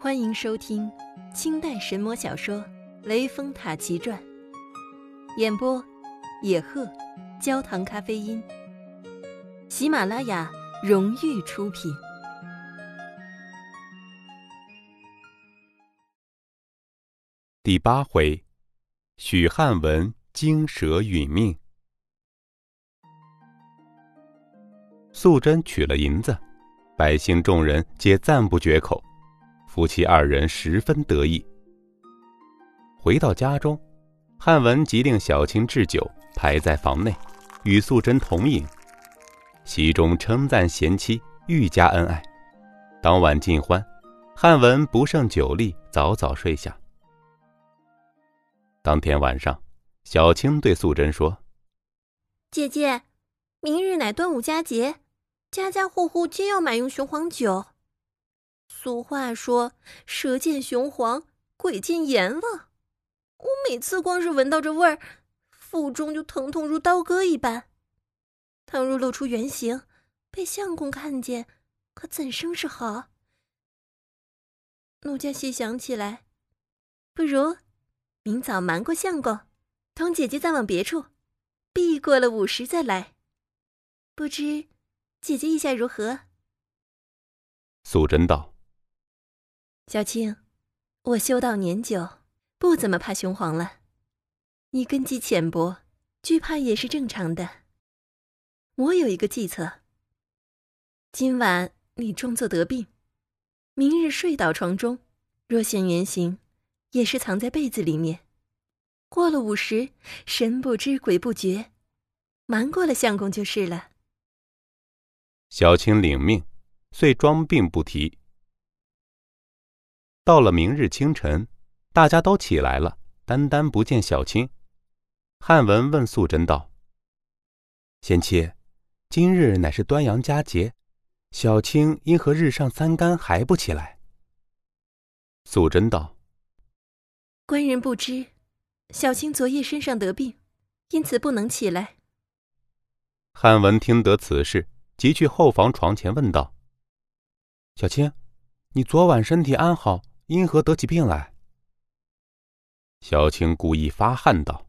欢迎收听清代神魔小说《雷峰塔奇传》，演播：野鹤，焦糖咖啡因。喜马拉雅荣誉出品。第八回，许汉文惊蛇殒命。素贞取了银子，百姓众人皆赞不绝口。夫妻二人十分得意。回到家中，汉文即令小青置酒，排在房内，与素贞同饮。席中称赞贤妻，愈加恩爱。当晚尽欢，汉文不胜酒力，早早睡下。当天晚上，小青对素贞说：“姐姐，明日乃端午佳节，家家户户皆要买用雄黄酒。”俗话说：“蛇见雄黄，鬼见阎王。”我每次光是闻到这味儿，腹中就疼痛如刀割一般。倘若露出原形，被相公看见，可怎生是好？奴家细想起来，不如明早瞒过相公，同姐姐暂往别处，避过了午时再来。不知姐姐意下如何？素贞道。小青，我修道年久，不怎么怕雄黄了。你根基浅薄，惧怕也是正常的。我有一个计策。今晚你装作得病，明日睡倒床中，若现原形，也是藏在被子里面。过了午时，神不知鬼不觉，瞒过了相公就是了。小青领命，遂装病不提。到了明日清晨，大家都起来了，单单不见小青。汉文问素贞道：“贤妻，今日乃是端阳佳节，小青因何日上三竿还不起来？”素贞道：“官人不知，小青昨夜身上得病，因此不能起来。”汉文听得此事，即去后房床前问道：“小青，你昨晚身体安好？”因何得起病来？小青故意发汗道：“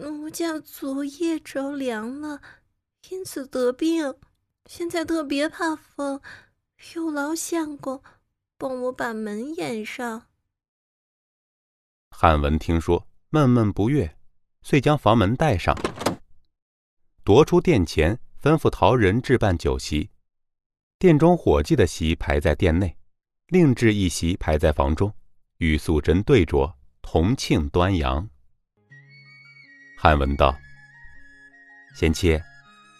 奴家昨夜着凉了，因此得病。现在特别怕风，有劳相公帮我把门掩上。”汉文听说，闷闷不悦，遂将房门带上，夺出殿前，吩咐陶人置办酒席，殿中伙计的席排在殿内。另置一席排在房中，与素贞对酌，同庆端阳。汉文道：“贤妻，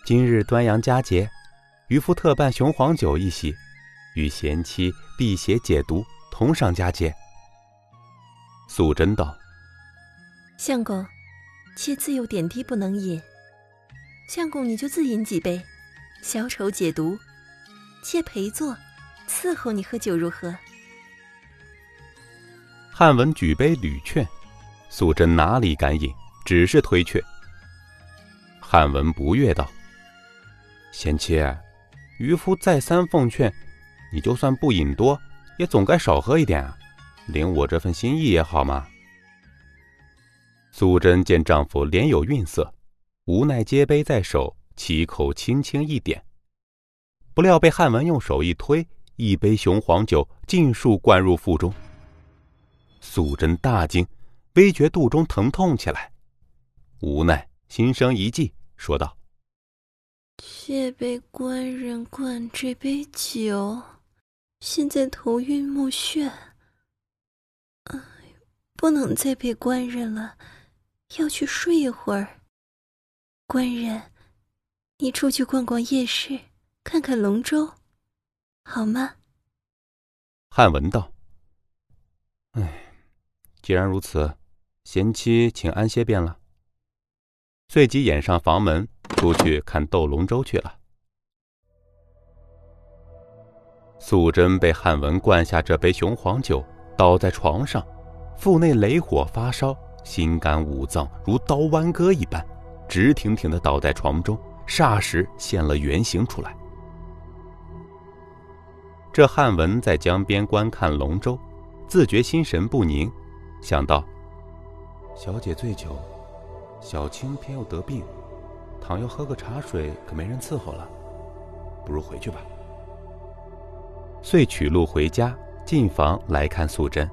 今日端阳佳节，渔夫特办雄黄酒一席，与贤妻辟邪解毒，同赏佳节。”素贞道：“相公，妾自幼点滴不能饮，相公你就自饮几杯，消愁解毒，妾陪坐。”伺候你喝酒如何？汉文举杯屡劝，素贞哪里敢饮，只是推却。汉文不悦道：“贤妻，渔夫再三奉劝，你就算不饮多，也总该少喝一点啊，领我这份心意也好嘛。”素贞见丈夫脸有愠色，无奈接杯在手，起口轻轻一点，不料被汉文用手一推。一杯雄黄酒尽数灌入腹中。素贞大惊，微觉肚中疼痛起来，无奈心生一计，说道：“却被官人灌这杯酒，现在头晕目眩，哎，不能再陪官人了，要去睡一会儿。官人，你出去逛逛夜市，看看龙舟。”好吗？汉文道：“哎，既然如此，贤妻请安歇便了。”随即掩上房门，出去看斗龙舟去了。素贞被汉文灌下这杯雄黄酒，倒在床上，腹内雷火发烧，心肝五脏如刀剜割一般，直挺挺的倒在床中，霎时现了原形出来。这汉文在江边观看龙舟，自觉心神不宁，想到：小姐醉酒，小青偏又得病，倘要喝个茶水，可没人伺候了，不如回去吧。遂取路回家，进房来看素贞。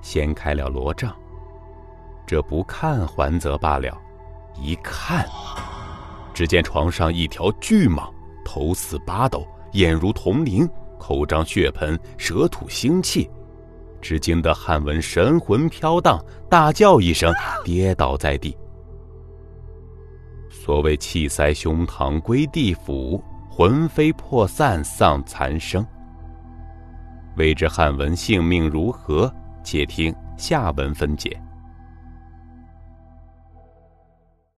掀开了罗帐，这不看还则罢了，一看，只见床上一条巨蟒，头似八斗，眼如铜铃，口张血盆，舌吐腥气，只惊得汉文神魂飘荡，大叫一声，跌倒在地。所谓气塞胸膛归地府。魂飞魄散，丧残生。未知汉文性命如何？且听下文分解。